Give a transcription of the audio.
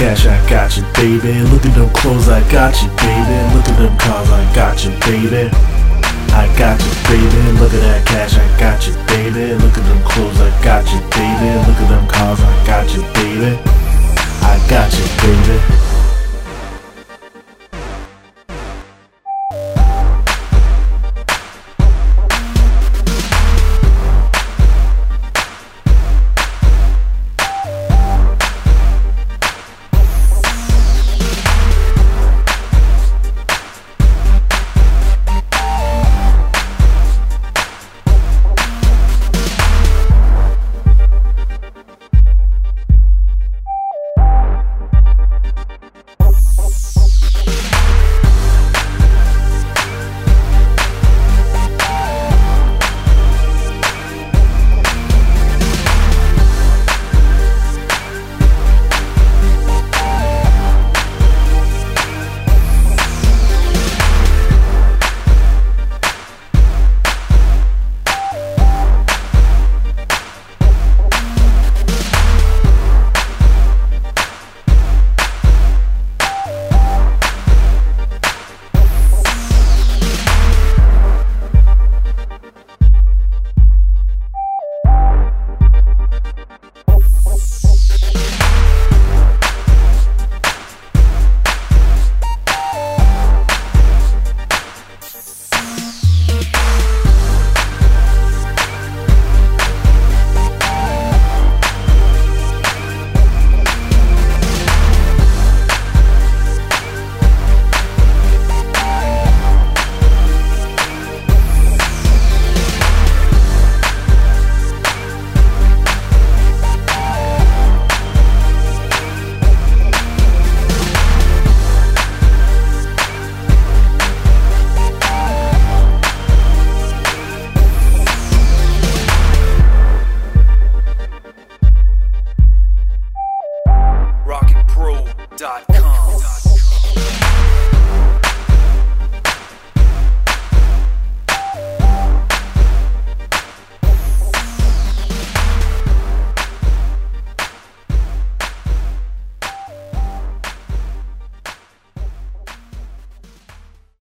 cash, I got you, baby. Look at them clothes, I got you, baby. Look at them cars, I got you, baby. I got you, baby.